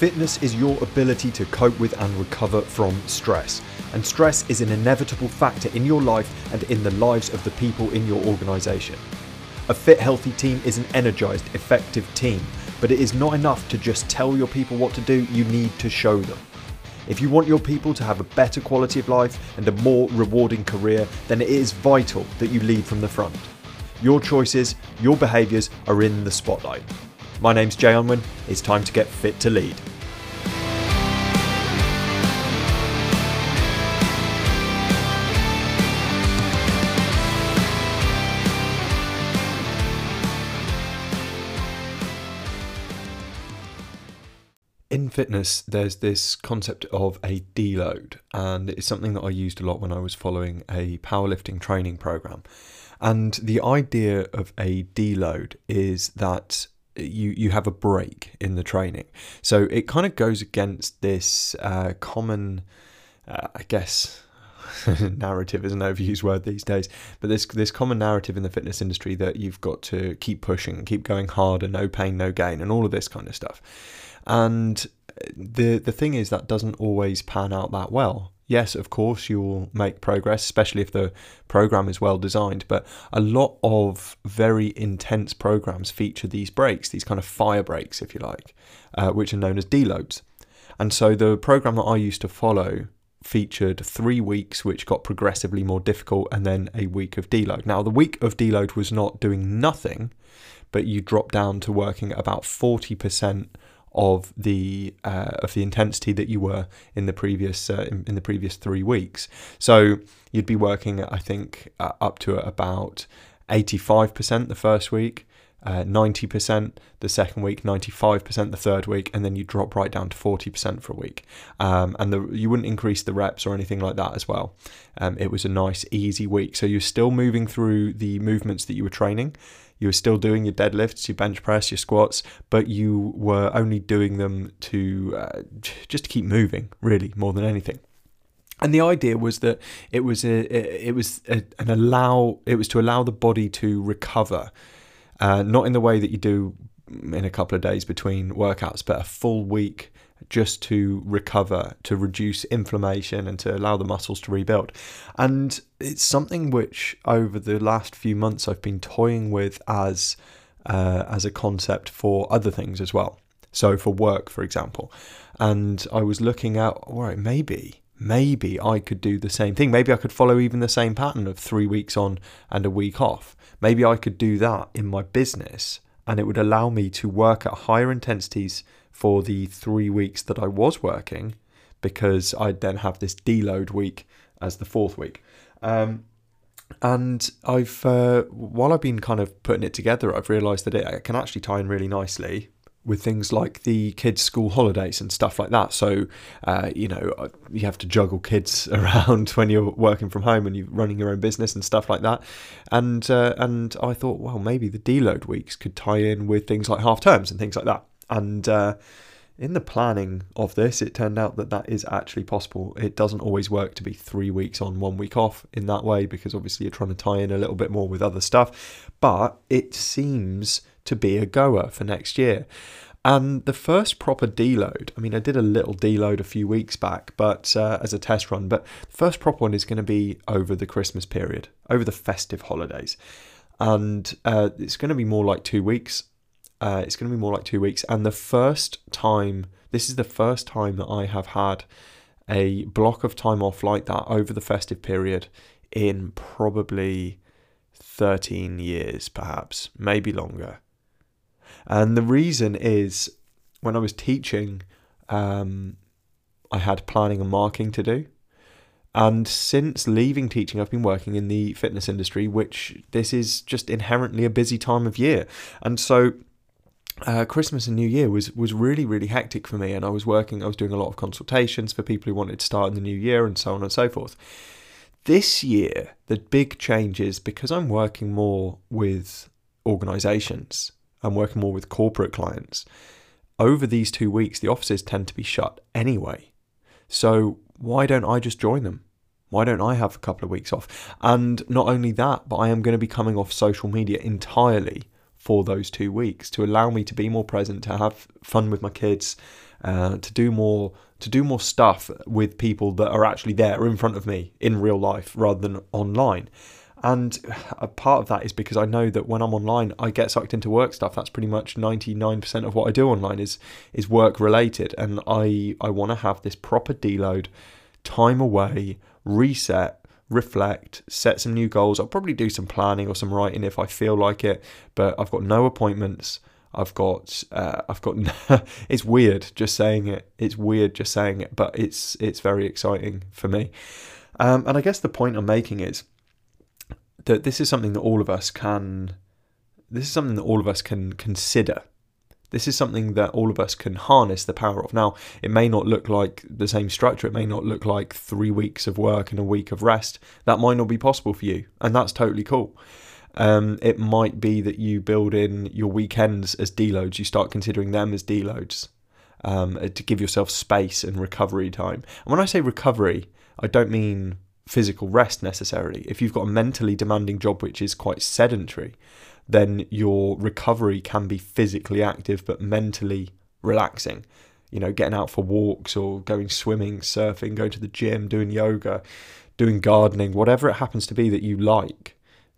Fitness is your ability to cope with and recover from stress. And stress is an inevitable factor in your life and in the lives of the people in your organisation. A fit, healthy team is an energised, effective team, but it is not enough to just tell your people what to do, you need to show them. If you want your people to have a better quality of life and a more rewarding career, then it is vital that you lead from the front. Your choices, your behaviours are in the spotlight. My name's Jay Unwin, it's time to get fit to lead. In fitness, there's this concept of a deload, and it's something that I used a lot when I was following a powerlifting training program. And the idea of a deload is that you you have a break in the training, so it kind of goes against this uh, common, uh, I guess. narrative is an overused word these days, but this this common narrative in the fitness industry that you've got to keep pushing, keep going harder, no pain, no gain, and all of this kind of stuff. And the the thing is that doesn't always pan out that well. Yes, of course you'll make progress, especially if the program is well designed. But a lot of very intense programs feature these breaks, these kind of fire breaks, if you like, uh, which are known as deloads. And so the program that I used to follow featured three weeks, which got progressively more difficult, and then a week of deload. Now, the week of deload was not doing nothing, but you drop down to working about 40% of the uh, of the intensity that you were in the previous uh, in, in, the previous three weeks. So you'd be working, I think, uh, up to about eighty five percent the first week. Uh, 90% the second week, 95% the third week, and then you drop right down to 40% for a week. Um, and the, you wouldn't increase the reps or anything like that as well. Um, it was a nice, easy week. So you're still moving through the movements that you were training you were still doing your deadlifts, your bench press, your squats, but you were only doing them to uh, just to keep moving, really, more than anything. And the idea was that it was a, it was a, an allow it was to allow the body to recover, uh, not in the way that you do in a couple of days between workouts, but a full week just to recover, to reduce inflammation, and to allow the muscles to rebuild. And it's something which over the last few months I've been toying with as uh, as a concept for other things as well. So for work, for example, and I was looking at all right, maybe maybe I could do the same thing. Maybe I could follow even the same pattern of three weeks on and a week off. Maybe I could do that in my business and it would allow me to work at higher intensities for the three weeks that I was working because I'd then have this deload week as the fourth week. Um, and I've, uh, while I've been kind of putting it together, I've realised that it can actually tie in really nicely with things like the kids' school holidays and stuff like that. So, uh, you know, uh, you have to juggle kids around when you're working from home and you're running your own business and stuff like that. And uh, and I thought, well, maybe the deload weeks could tie in with things like half terms and things like that. And uh, in the planning of this, it turned out that that is actually possible. It doesn't always work to be three weeks on, one week off in that way because obviously you're trying to tie in a little bit more with other stuff. But it seems to be a goer for next year. And the first proper deload, I mean, I did a little deload a few weeks back, but uh, as a test run, but the first proper one is going to be over the Christmas period, over the festive holidays. And uh, it's going to be more like two weeks. Uh, it's going to be more like two weeks. And the first time, this is the first time that I have had a block of time off like that over the festive period in probably 13 years, perhaps, maybe longer. And the reason is when I was teaching, um, I had planning and marking to do. And since leaving teaching, I've been working in the fitness industry, which this is just inherently a busy time of year. And so uh, Christmas and New Year was was really really hectic for me, and I was working. I was doing a lot of consultations for people who wanted to start in the new year, and so on and so forth. This year, the big change is because I'm working more with organisations I'm working more with corporate clients. Over these two weeks, the offices tend to be shut anyway. So why don't I just join them? Why don't I have a couple of weeks off? And not only that, but I am going to be coming off social media entirely for those two weeks to allow me to be more present, to have fun with my kids, uh, to do more to do more stuff with people that are actually there in front of me in real life rather than online. And a part of that is because I know that when I'm online, I get sucked into work stuff. That's pretty much 99% of what I do online is is work related, and I I want to have this proper deload, time away, reset, reflect, set some new goals. I'll probably do some planning or some writing if I feel like it, but I've got no appointments. I've got uh, I've got it's weird just saying it. It's weird just saying it, but it's it's very exciting for me. Um, and I guess the point I'm making is that this is something that all of us can this is something that all of us can consider. This is something that all of us can harness the power of. Now, it may not look like the same structure. It may not look like three weeks of work and a week of rest. That might not be possible for you, and that's totally cool. Um, it might be that you build in your weekends as deloads. You start considering them as deloads um, to give yourself space and recovery time. And when I say recovery, I don't mean physical rest necessarily. If you've got a mentally demanding job which is quite sedentary, then your recovery can be physically active but mentally relaxing. You know, getting out for walks or going swimming, surfing, going to the gym, doing yoga, doing gardening, whatever it happens to be that you like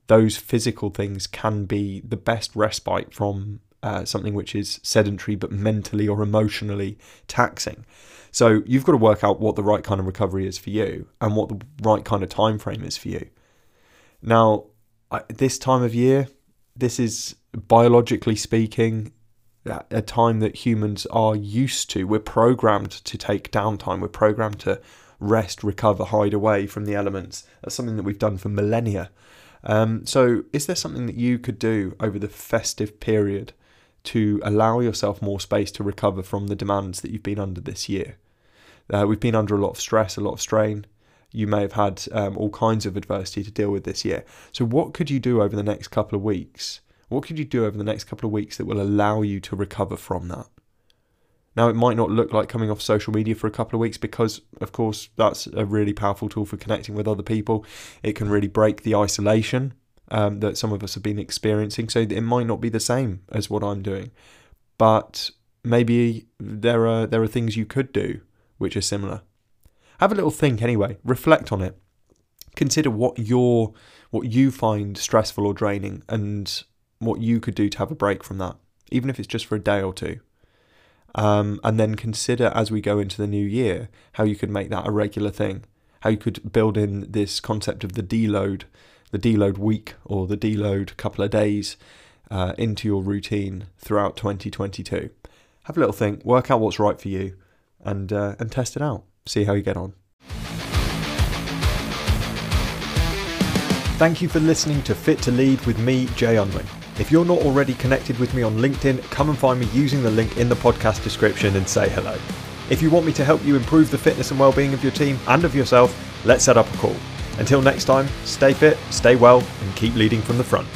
those physical things can be the best respite from uh, something which is sedentary but mentally or emotionally taxing. So you've got to work out what the right kind of recovery is for you and what the right kind of time frame is for you. Now, this time of year, this is biologically speaking a time that humans are used to. We're programmed to take downtime. We're programmed to rest, recover, hide away from the elements. That's something that we've done for millennia. Um, so, is there something that you could do over the festive period to allow yourself more space to recover from the demands that you've been under this year? Uh, we've been under a lot of stress, a lot of strain. You may have had um, all kinds of adversity to deal with this year. So, what could you do over the next couple of weeks? What could you do over the next couple of weeks that will allow you to recover from that? Now, it might not look like coming off social media for a couple of weeks because, of course, that's a really powerful tool for connecting with other people. It can really break the isolation um, that some of us have been experiencing. So it might not be the same as what I'm doing, but maybe there are there are things you could do which are similar. Have a little think anyway. Reflect on it. Consider what your what you find stressful or draining, and what you could do to have a break from that, even if it's just for a day or two. Um, and then consider as we go into the new year how you could make that a regular thing, how you could build in this concept of the deload, the deload week or the deload couple of days uh, into your routine throughout 2022. Have a little think, work out what's right for you, and uh, and test it out. See how you get on. Thank you for listening to Fit to Lead with me, Jay Unwin. If you're not already connected with me on LinkedIn, come and find me using the link in the podcast description and say hello. If you want me to help you improve the fitness and well-being of your team and of yourself, let's set up a call. Until next time, stay fit, stay well, and keep leading from the front.